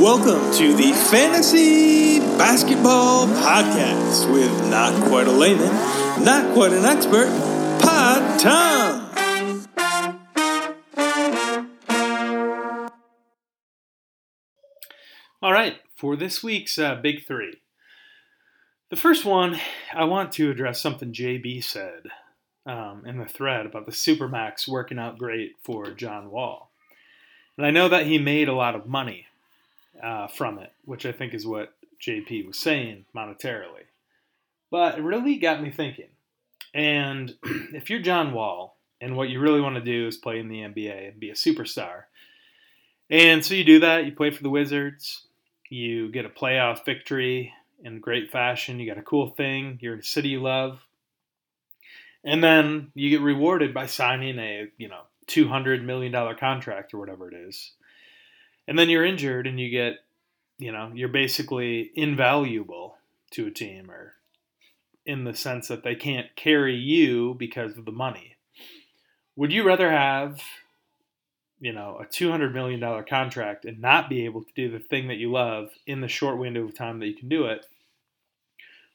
Welcome to the Fantasy Basketball Podcast with not quite a layman, not quite an expert, Pod Tom. All right, for this week's uh, Big Three. The first one, I want to address something JB said um, in the thread about the Supermax working out great for John Wall. And I know that he made a lot of money uh, from it, which I think is what JB was saying monetarily. But it really got me thinking. And if you're John Wall and what you really want to do is play in the NBA and be a superstar, and so you do that, you play for the Wizards, you get a playoff victory in great fashion, you got a cool thing, you're in a city you love, and then you get rewarded by signing a, you know, $200 million contract or whatever it is. And then you're injured and you get, you know, you're basically invaluable to a team or in the sense that they can't carry you because of the money. Would you rather have, you know, a $200 million contract and not be able to do the thing that you love in the short window of time that you can do it?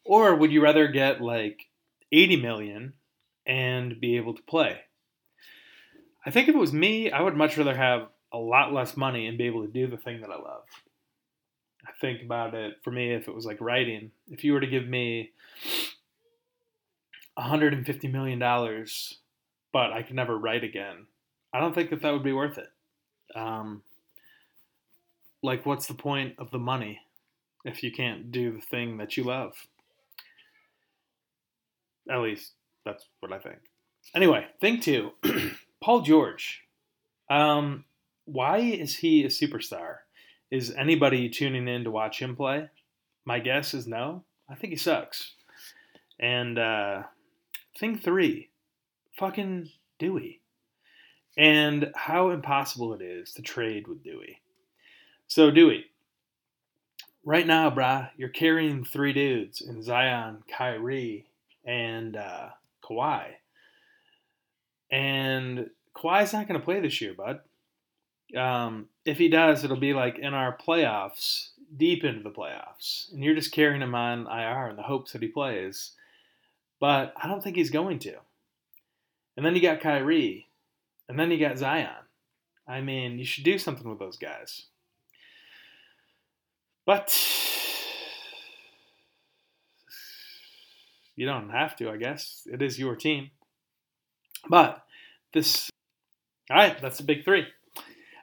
Or would you rather get like 80 million and be able to play? I think if it was me, I would much rather have a lot less money and be able to do the thing that I love. I think about it for me if it was like writing. If you were to give me 150 million dollars, but I could never write again, I don't think that that would be worth it. Um, like, what's the point of the money if you can't do the thing that you love? At least that's what I think. Anyway, thing two, Paul George. Um, why is he a superstar? Is anybody tuning in to watch him play? My guess is no. I think he sucks. And uh, thing three, fucking Dewey. And how impossible it is to trade with Dewey. So, Dewey, right now, brah, you're carrying three dudes in Zion, Kyrie, and uh, Kawhi. And Kawhi's not going to play this year, bud. Um, if he does, it'll be like in our playoffs, deep into the playoffs, and you're just carrying him on IR in the hopes that he plays. But I don't think he's going to. And then you got Kyrie, and then you got Zion. I mean, you should do something with those guys. But you don't have to, I guess. It is your team. But this, all right, that's the big three.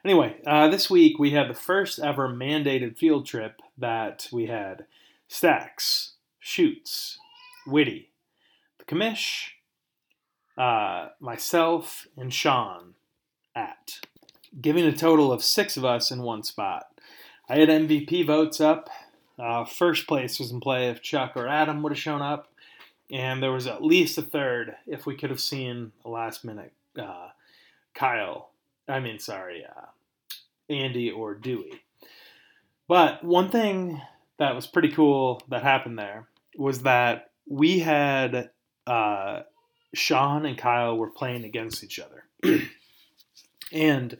Anyway, uh, this week we had the first ever mandated field trip that we had Stacks, Shoots, Witty, the commish, uh, myself, and Sean at, giving a total of six of us in one spot. I had MVP votes up. Uh, first place was in play if Chuck or Adam would have shown up, and there was at least a third if we could have seen a last minute uh, Kyle. I mean, sorry, uh, Andy or Dewey. But one thing that was pretty cool that happened there was that we had uh, Sean and Kyle were playing against each other. and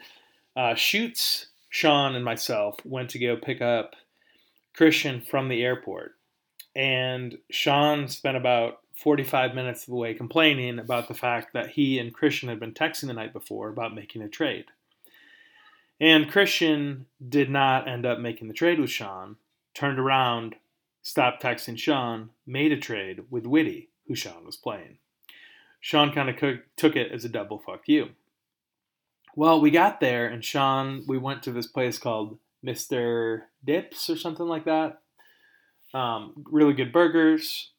uh, Shoots, Sean, and myself went to go pick up Christian from the airport. And Sean spent about 45 minutes of the way complaining about the fact that he and Christian had been texting the night before about making a trade. And Christian did not end up making the trade with Sean, turned around, stopped texting Sean, made a trade with Witty, who Sean was playing. Sean kind of took it as a double fuck you. Well, we got there, and Sean, we went to this place called Mr. Dips or something like that. Um, really good burgers.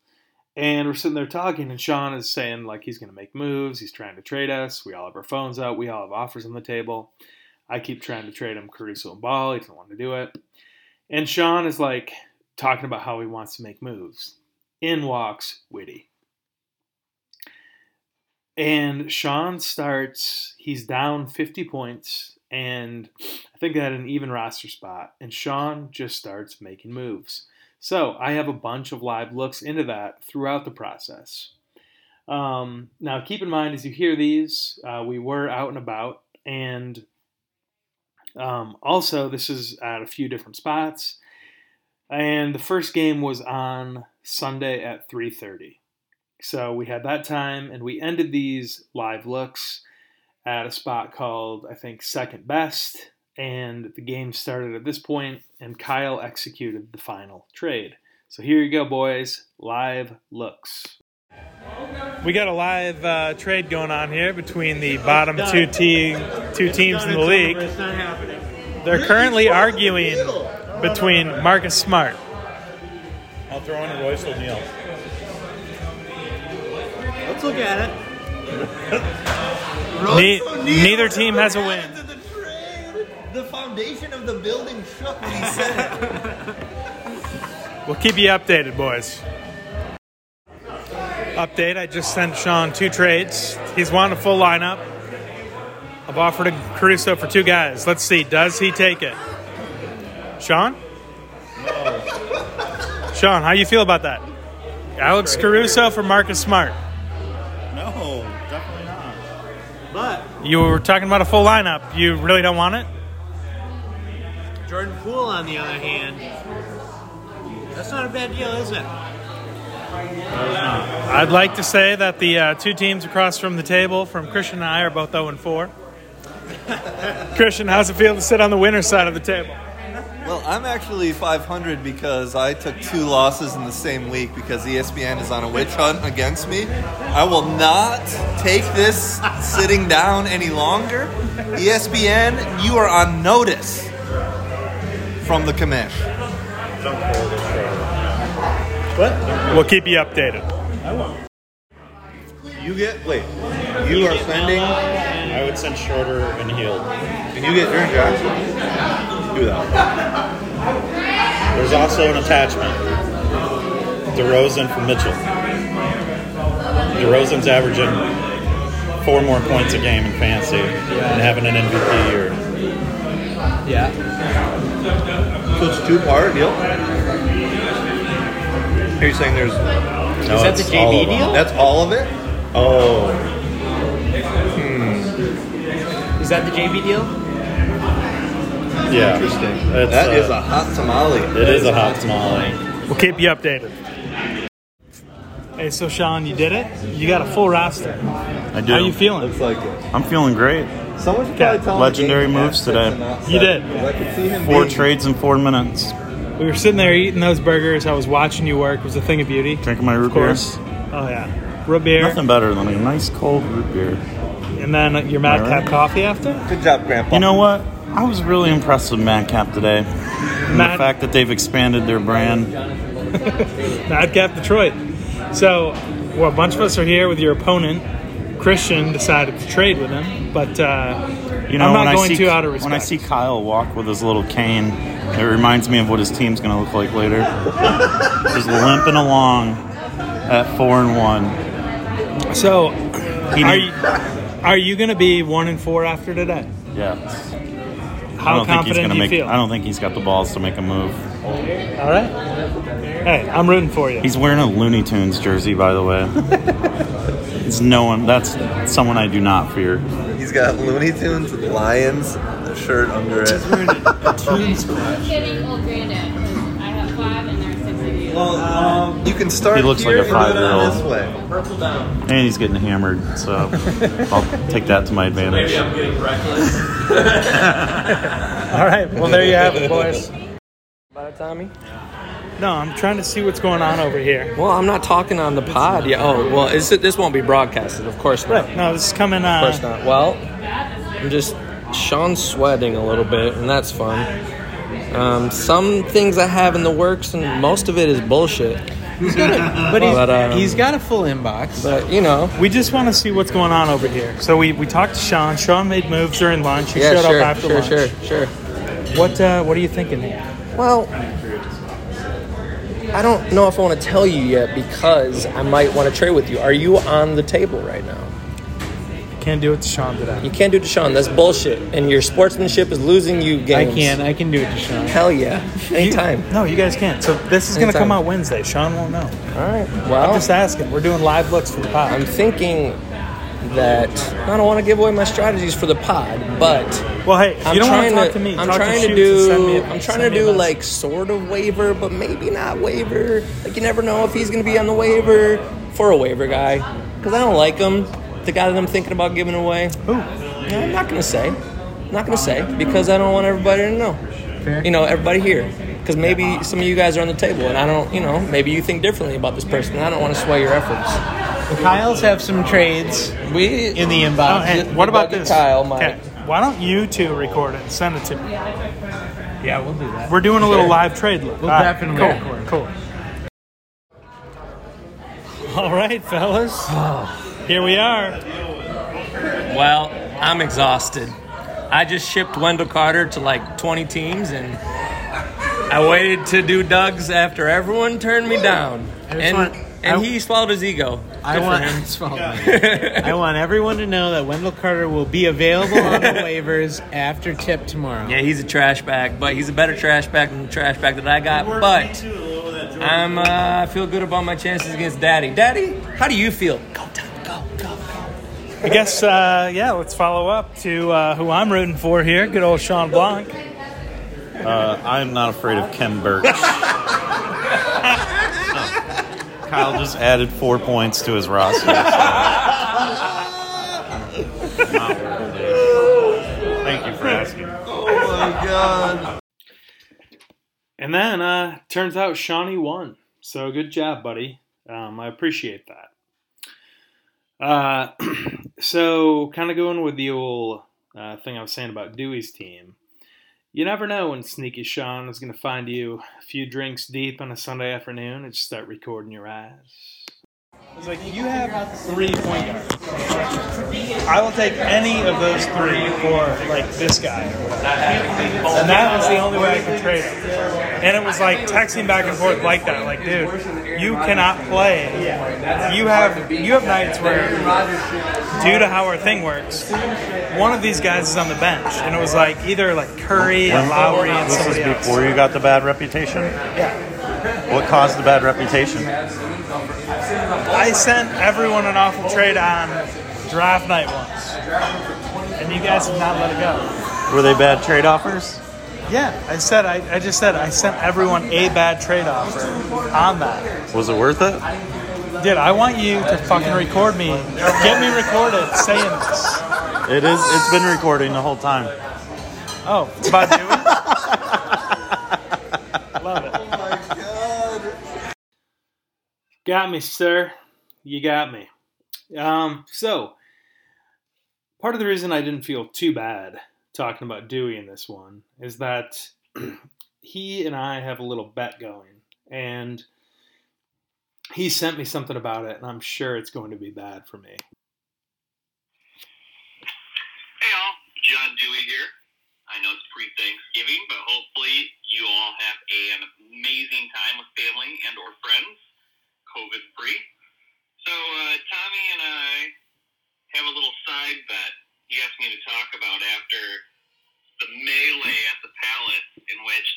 And we're sitting there talking, and Sean is saying, like, he's going to make moves. He's trying to trade us. We all have our phones out. We all have offers on the table. I keep trying to trade him Caruso and Ball. He doesn't want to do it. And Sean is like talking about how he wants to make moves. In walks Witty. And Sean starts, he's down 50 points, and I think they had an even roster spot. And Sean just starts making moves. So I have a bunch of live looks into that throughout the process. Um, now, keep in mind as you hear these, uh, we were out and about, and Um, also, this is at a few different spots, and the first game was on Sunday at 3:30. So we had that time, and we ended these live looks at a spot called I think Second Best, and the game started at this point, and Kyle executed the final trade. So here you go, boys. Live looks. We got a live uh, trade going on here between the bottom two team, two teams in the league. They're currently arguing between Marcus Smart. I'll throw in a Royce O'Neale. Let's look at it. Ne- neither team has a win. The foundation of the building shook when he said it. We'll keep you updated, boys. Update I just sent Sean two trades. He's wanting a full lineup. I've offered a Caruso for two guys. Let's see, does he take it? Sean? No. Sean, how you feel about that? Alex Caruso for Marcus Smart. No, definitely not. But You were talking about a full lineup. You really don't want it? Jordan Poole, on the other hand, that's not a bad deal, is it? I'd like to say that the uh, two teams across from the table from Christian and I are both 0 and 4. Christian, how's it feel to sit on the winner's side of the table? Well, I'm actually 500 because I took two losses in the same week because ESPN is on a witch hunt against me. I will not take this sitting down any longer. ESPN, you are on notice from the commish. We'll keep you updated. You get wait. You are sending I would send Schröder and Hield. and you get Aaron Jackson. Do that. There's also an attachment. DeRozan for Mitchell. DeRozan's averaging four more points a game in fantasy and having an MVP year. Yeah. So it's two part deal. Are you saying there's No, Is that the it's all JB deal? that's all of it? Oh, Hmm. Is that the JB deal? yeah. Interesting. It's, That is uh, a hot tamale. It is a hot tamale. We'll keep you updated. Hey, so Sean, you did it. You got a full roster. I do. How you feeling? Looks like it. I'm feeling great. Someone should Okay. probably tell Legendary moves today. and not You set, did. 'cause I could see him Four being- trades in four minutes. We were sitting there eating those burgers. I was watching you work. It was a thing of beauty. Drinking my root beer. Oh yeah, root beer, beer. Nothing better than a nice cold root beer. and then your Mad All Cap right. coffee after. Good job, Grandpa. You know what? I was really impressed with Madcap today. And Mad- the fact that they've expanded their brand. Madcap Detroit. So, well, a bunch of us are here with your opponent. Christian decided to trade with him, but uh, You know, I'm not when going I see to out of respect. when I see Kyle walk with his little cane, it reminds me of what his team's going to look like later. Just limping along at four and one. so, He are you are you going to be one and four after today? Yeah. I How don't think he's confident gonna do you make. feel? I don't think he's got the balls to make a move. All right. Hey, I'm rooting for you. He's wearing a Looney Tunes jersey, by the way. it's no one. That's someone I do not fear. He's got Looney Tunes with lions shirt under it. getting old granddad. 'cause I have five and there's six of you. Well, um, you can start. He looks like here a and do five-year-old. This way. Purple down. And he's getting hammered, so I'll take that to my advantage. Maybe I'm getting reckless. All right. Well, there you have it, boys. Bye, it, Tommy? No, I'm trying to see what's going on over here. Well, I'm not talking on the pod. Yeah. Oh, well, is it, this won't be broadcasted. Of course not. Right. No, this is coming. Of course Uh, not. Well, I'm just Sean's sweating a little bit, and that's fun. Um, some things I have in the works, and most of it is bullshit. But he's, But, um, he's got a full inbox. But you know, we just want to see what's going on over here. So we, we talked to Sean. Sean made moves during lunch. He yeah, showed sure, up after sure, lunch. sure, sure. What uh, What are you thinking here? Well, I don't know if I want to tell you yet because I might want to trade with you. Are you on the table right now? You can't do it to Sean today. You can't do it to Sean. That's bullshit. And your sportsmanship is losing you games. I can. I can do it to Sean. Hell yeah. Anytime. No, you guys can't. So this is going to come out Wednesday. Sean won't know. All right. Well, I'm just asking. We're doing live looks for the pod. I'm thinking that I don't want to give away my strategies for the pod, but Well, hey, I'm you don't want trying to talk to, to me. I'm talk trying to, to Shoots and send me do. a- I'm trying to do like sort of waiver, but maybe not waiver. Like you never know if he's going to be on the waiver for a waiver guy because I don't like him. The guy that I'm thinking about giving away. Who? No, I'm not going to say. I'm not going to say because I don't want everybody to know. You know, everybody here. Because maybe some of you guys are on the table and I don't, you know, maybe you think differently about this person and I don't want to sway your efforts. The Kyles have some trades We in the Oh, inbox. hey, the what about this? Kyle might- Okay, why don't you two record it and send it to me? yeah, we'll do that. We're doing a little live trade. Look. We'll All right, definitely cool, record. Cool. All right, fellas. Here we are. Well, I'm exhausted. I just shipped Wendell Carter to like 20 teams and I waited to do Doug's after everyone turned me down. I just And, want- and I- he swallowed his ego. I Good for want, him. it's fine. I want everyone to know that Wendell Carter will be available on the waivers after tip tomorrow. Yeah, he's a trash bag, but he's a better trash bag than the trash bag that I got. But I'm uh, I feel good about my chances against Daddy. Daddy, how do you feel? Go, Doug, go, go, go. I guess, uh, yeah, let's follow up to uh, who I'm rooting for here. Good old Sean Blanc. Uh, I'm not afraid of Ken Burke. Kyle just added four points to his roster. so- Not worth it. Thank you for asking. Oh my god. And then uh turns out Shawnee won. So good job, buddy. Um, I appreciate that. Uh, so kind of going with the old uh, thing I was saying about Dewey's team. You never know when Sneaky Sean is going to find you a few drinks deep on a Sunday afternoon and just start recording your ass. It's like you have three point guards. I will take any of those three for like this guy, and that was the only way I could trade him. And it was like texting back and forth like that. Like, dude, you cannot play. You have you have nights where, due to how our thing works, one of these guys is on the bench, and it was like either like Curry and Lowry and This is somebody else. before you got the bad reputation? Yeah. What caused the bad reputation? I sent everyone an awful trade on draft night once, and you guys did not let it go. Were they bad trade offers? Yeah, I said I, I just said I sent everyone a bad trade offer on that. Was it worth it? Dude, I want you to fucking record me. Get me recorded saying this. It is. It's been recording the whole time. Oh, it's about Dewey? Love it. Oh my god. Got me, sir. You got me. Um, so, part of the reason I didn't feel too bad talking about Dewey in this one is that he and I have a little bet going, and he sent me something about it, and I'm sure it's going to be bad for me. Hey all, John Dewey here. I know it's pre-Thanksgiving, but hopefully you all have an amazing time with family and or friends, COVID-free. So uh, Tommy and I have a little side bet he asked me to talk about after the melee at the Palace in which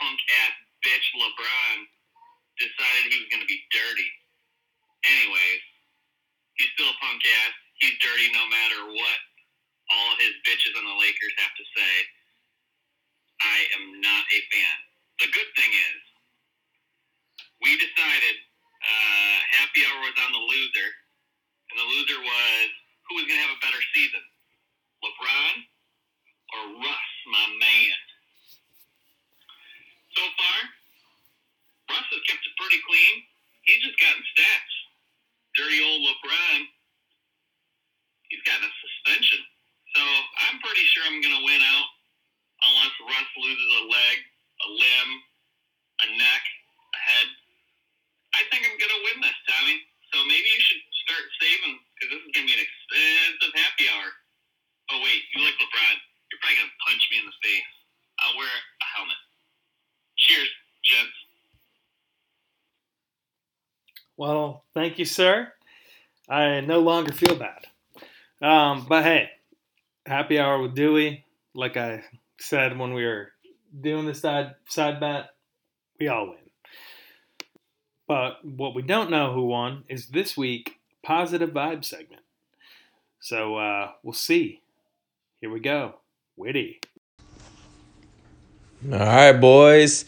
punk-ass bitch LeBron decided he was going to be dirty. Anyways, he's still a punk-ass. He's dirty no matter what all his bitches on the Lakers have to say, I am not a fan. The good thing is, we decided uh, happy hour was on the loser, and the loser was who was going to have a better season, LeBron or Russ, my man. So far, Russ has kept it pretty clean. He's just gotten stats. Dirty old LeBron, he's gotten a suspension. So I'm pretty sure I'm going to win out unless Russ loses a leg, a limb, a neck, a head. I think I'm going to win this, Tommy. So maybe you should start saving because this is going to be an expensive happy hour. Oh, wait, you like LeBron. You're probably going to punch me in the face. I'll wear a helmet. Cheers, gents. Well, thank you, sir. I no longer feel bad. Um, but hey, happy hour with Dewey. Like I said when we were doing the side side bet, we all win. But what we don't know who won is this week positive vibe segment. So uh, we'll see. Here we go. Witty. All right, boys.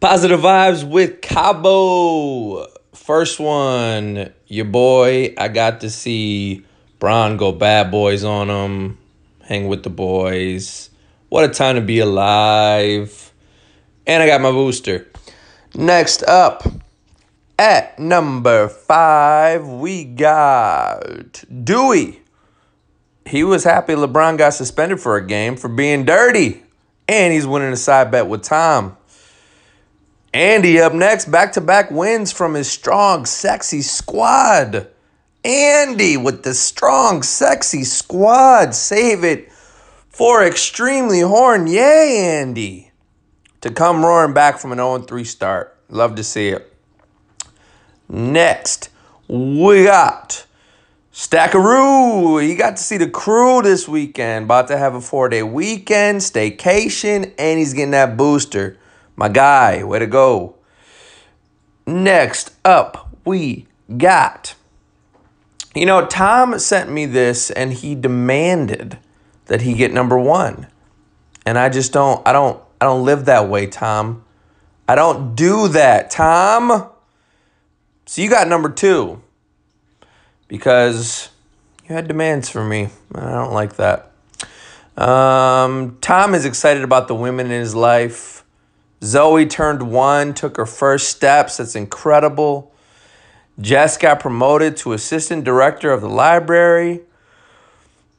Positive vibes with Cabo. First one, your boy. I got to see Bron go bad boys on him, hang with the boys. What a time to be alive. And I got my booster. Next up, at number five, we got Dewey. He was happy LeBron got suspended for a game for being dirty. And he's winning a side bet with Tom. Andy up next, back to back wins from his strong, sexy squad. Andy with the strong, sexy squad. Save it for extremely horn. Yay, Andy. To come roaring back from an 0 3 start. Love to see it. Next, we got Stackaroo. You got to see the crew this weekend. About to have a four day weekend, staycation, and he's getting that booster. My guy, way to go. Next up, we got. You know, Tom sent me this and he demanded that he get number one. And I just don't, I don't, I don't live that way, Tom. I don't do that, Tom. So you got number two because you had demands for me. I don't like that. Um, Tom is excited about the women in his life. Zoe turned one, took her first steps. That's incredible. Jess got promoted to assistant director of the library.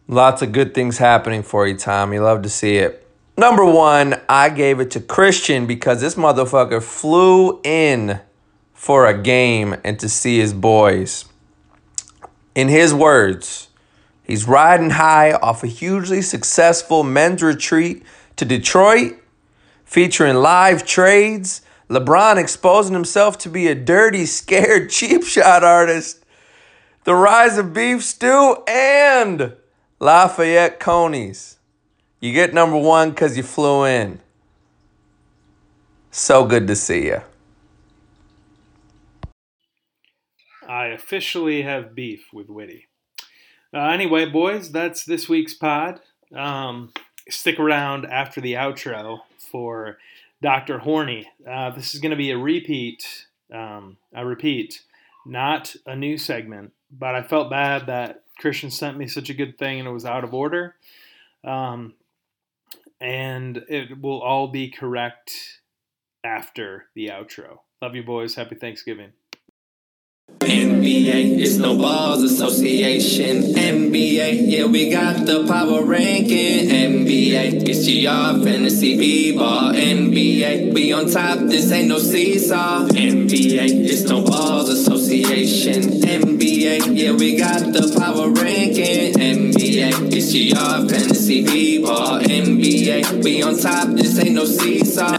Lots of good things happening for you, Tom. You love to see it. Number one, I gave it to Christian because this motherfucker flew in for a game and to see his boys. In his words, he's riding high off a hugely successful men's retreat to Detroit featuring live trades, LeBron exposing himself to be a dirty, scared, cheap shot artist, the rise of beef stew, and Lafayette Conies. You get number one because you flew in. So good to see you. I officially have beef with Witty. Uh, anyway, boys, that's this week's pod. Um, stick around after the outro for Dr. Horny. Uh, this is going to be a repeat. Um, I repeat, not a new segment, but I felt bad that Christian sent me such a good thing and it was out of order. Um, and it will all be correct after the outro. Love you, boys. Happy Thanksgiving. NBA, it's no balls association. NBA, yeah, we got the power ranking. NBA, it's GR fantasy b-ball. NBA, we on top, this ain't no seesaw. NBA, it's no balls association. NBA, yeah, we got the power ranking. NBA, it's GR fantasy b-ball. NBA, we on top, this ain't no seesaw.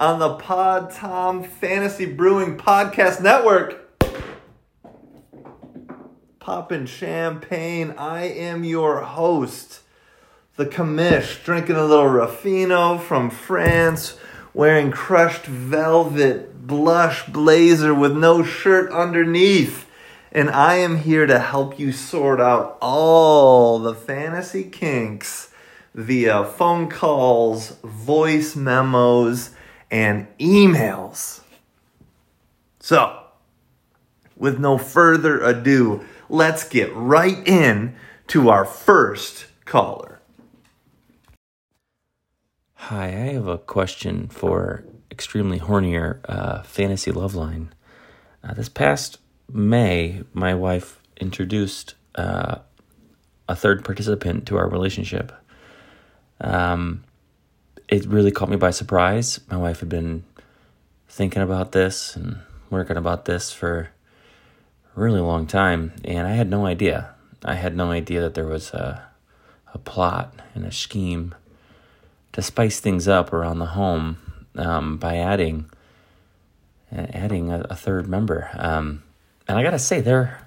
On the Pod Tom Fantasy Brewing Podcast Network. Popping champagne. I am your host, the commish, drinking a little Ruffino from France, wearing crushed velvet blush blazer with no shirt underneath. And I am here to help you sort out all the fantasy kinks via phone calls, voice memos, and emails. So, with no further ado, let's get right in to our first caller. Hi, I have a question for extremely hornier uh, fantasy love line. Uh, this past May, my wife introduced uh, a third participant to our relationship. Um, it really caught me by surprise. My wife had been thinking about this and working about this for a really long time, and I had no idea. I had no idea that there was a, a plot and a scheme to spice things up around the home um, by adding adding a, a third member. Um, and I gotta say, they're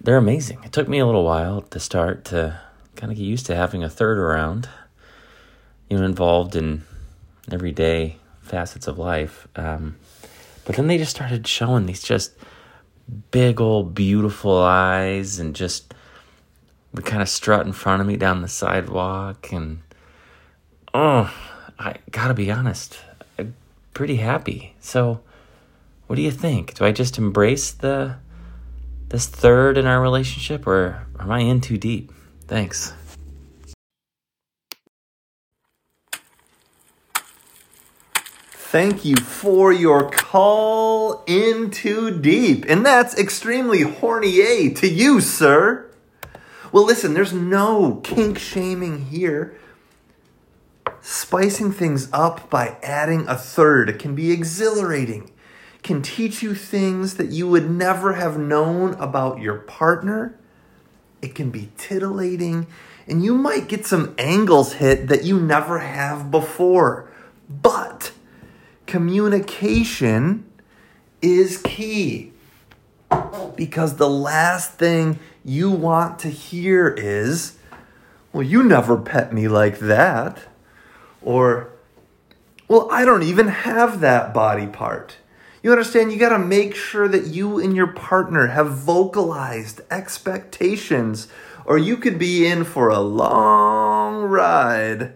they're amazing. It took me a little while to start to kind of get used to having a third around, you know, involved in everyday facets of life. Um, but then they just started showing these just big old beautiful eyes and just would kind of strut in front of me down the sidewalk. And oh i gotta be honest I'm pretty happy. So what do you think? Do i just embrace the this third in our relationship or am i in too deep? Thanks Thank you for your call in too deep. And that's extremely horny to you, sir. Well, listen, there's no kink shaming here. Spicing things up by adding a third can be exhilarating, can teach you things that you would never have known about your partner. It can be titillating, and you might get some angles hit that you never have before. But communication is key. Because the last thing you want to hear is, well, you never pet me like that. Or, well, I don't even have that body part. You understand? You got to make sure that you and your partner have vocalized expectations, or you could be in for a long ride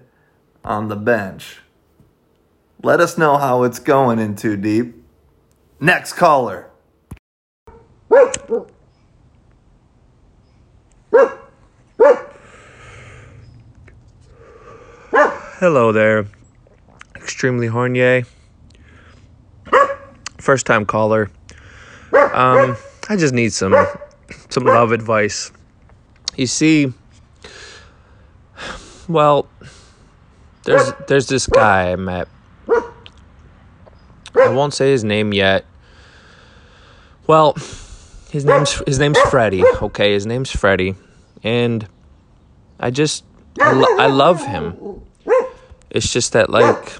on the bench. Let us know how it's going in too deep. Next caller. Hello there. Extremely Hornier. First time caller. Um, I just need some some love advice. You see, well, there's there's this guy I met. I won't say his name yet. Well, his name's his name's Freddie. Okay, his name's Freddie, and I just I, lo- I love him. It's just that like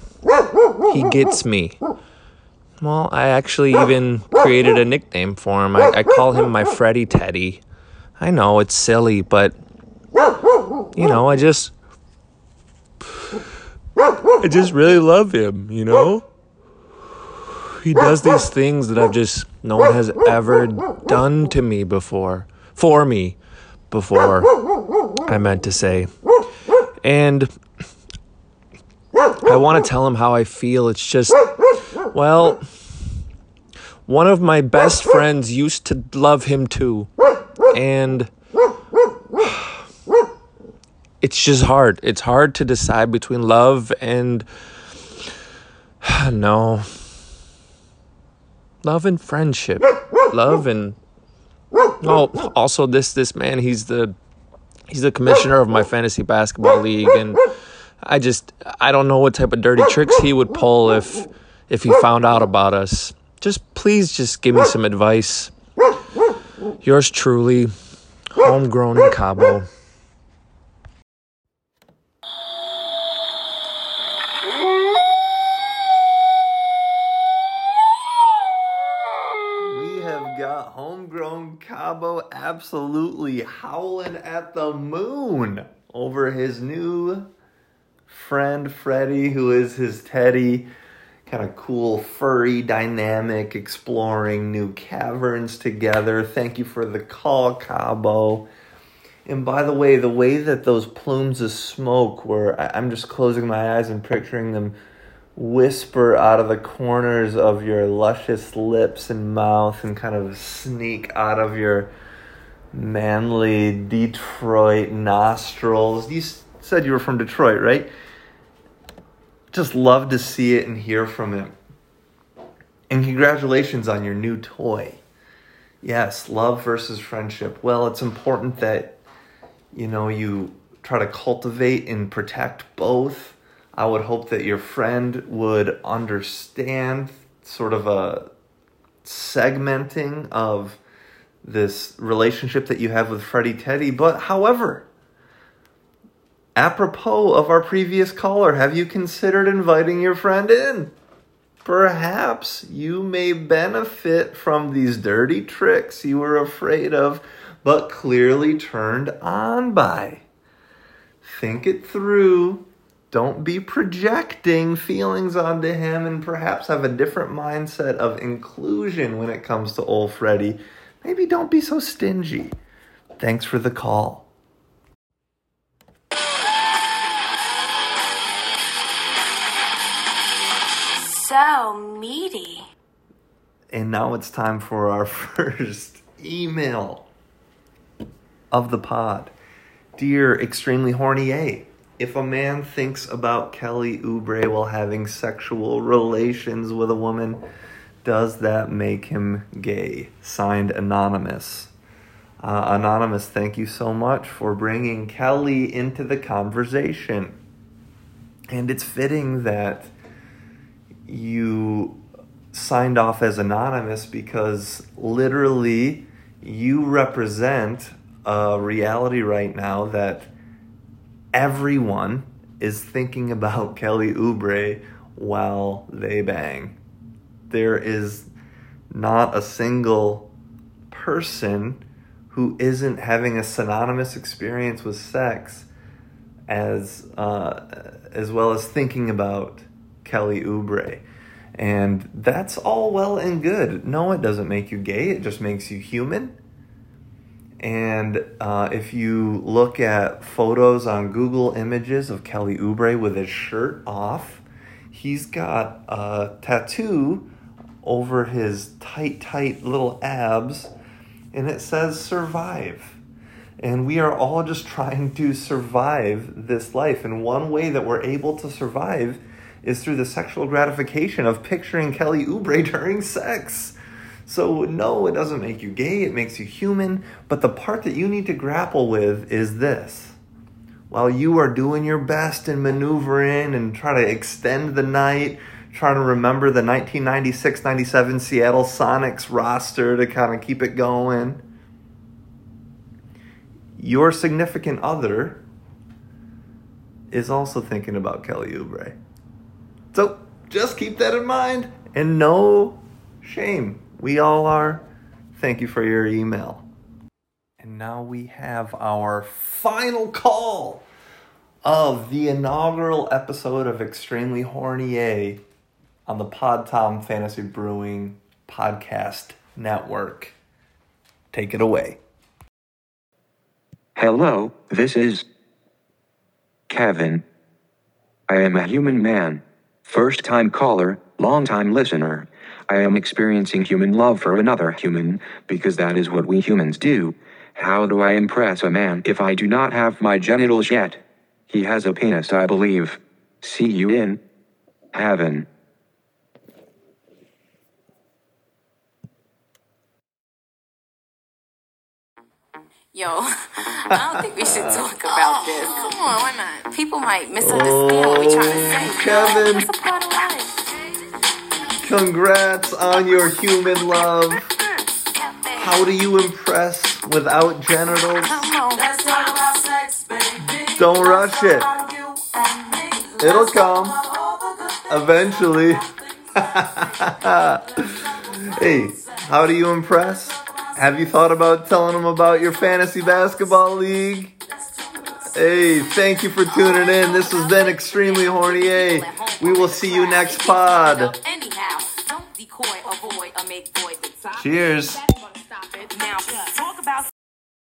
he gets me. Well, I actually even created a nickname for him. I, I call him my Freddy Teddy. I know it's silly, but you know, I just I just really love him, you know? He does these things that I've just no one has ever done to me before. For me before. I meant to say. And I want to tell him how I feel. It's just well, one of my best friends used to love him too. And it's just hard. It's hard to decide between love and no. Love and friendship. Love and oh, also this this man, he's the he's the commissioner of my fantasy basketball league and I just I don't know what type of dirty tricks he would pull if if he found out about us. Just please just give me some advice. Yours truly, homegrown in Cabo. We have got homegrown Cabo absolutely howling at the moon over his new friend Freddie, who is his Teddy. Kind of cool, furry, dynamic, exploring new caverns together. Thank you for the call, Cabo. And by the way, the way that those plumes of smoke were, I'm just closing my eyes and picturing them whisper out of the corners of your luscious lips and mouth and kind of sneak out of your manly Detroit nostrils. You said you were from Detroit, right? Just love to see it and hear from him. And congratulations on your new toy. Yes, love versus friendship. Well, it's important that you know you try to cultivate and protect both. I would hope that your friend would understand sort of a segmenting of this relationship that you have with Freddie Teddy. But however, apropos of our previous caller, have you considered inviting your friend in? Perhaps you may benefit from these dirty tricks you were afraid of, but clearly turned on by. Think it through. Don't be projecting feelings onto him and perhaps have a different mindset of inclusion when it comes to old Freddie. Maybe don't be so stingy. Thanks for the call. So meaty. And now it's time for our first email of the pod. Dear extremely horny A, if a man thinks about Kelly Oubre while having sexual relations with a woman, does that make him gay? Signed Anonymous. Uh, Anonymous, thank you so much for bringing Kelly into the conversation. And it's fitting that you signed off as anonymous because literally you represent a reality right now that everyone is thinking about Kelly Oubre while they bang. There is not a single person who isn't having a synonymous experience with sex as uh, as well as thinking about Kelly Oubre. And that's all well and good. No, it doesn't make you gay, it just makes you human. And uh, if you look at photos on Google Images of Kelly Oubre with his shirt off, he's got a tattoo over his tight, tight little abs, and it says survive. And we are all just trying to survive this life. And one way that we're able to survive is through the sexual gratification of picturing Kelly Oubre during sex. So, no, it doesn't make you gay, it makes you human. But the part that you need to grapple with is this. While you are doing your best and maneuvering and try to extend the night, trying to remember the 1996 97 Seattle Sonics roster to kind of keep it going, your significant other is also thinking about Kelly Oubre. So just keep that in mind and no shame. We all are. Thank you for your email. And now we have our final call of the inaugural episode of Extremely Horny A on the Pod Tom Fantasy Brewing Podcast Network. Take it away. Hello, this is Kevin. I am a human man. First time caller, long time listener. I am experiencing human love for another human, because that is what we humans do. How do I impress a man if I do not have my genitals yet? He has a penis, I believe. See you in heaven. Yo, I don't think we should talk about oh, this. Come on, why not? People might misunderstand what we're trying to say. Kevin. It's a part of life. Congrats on your human love. How do you impress without genitals? Don't rush it. It'll come eventually. hey, how do you impress? Have you thought about telling them about your fantasy basketball league? Hey, thank you for tuning in. This has been Extremely Horny. We will see you next pod. Anyhow, don't decoy, avoid, or make void the top. Cheers. Now, talk about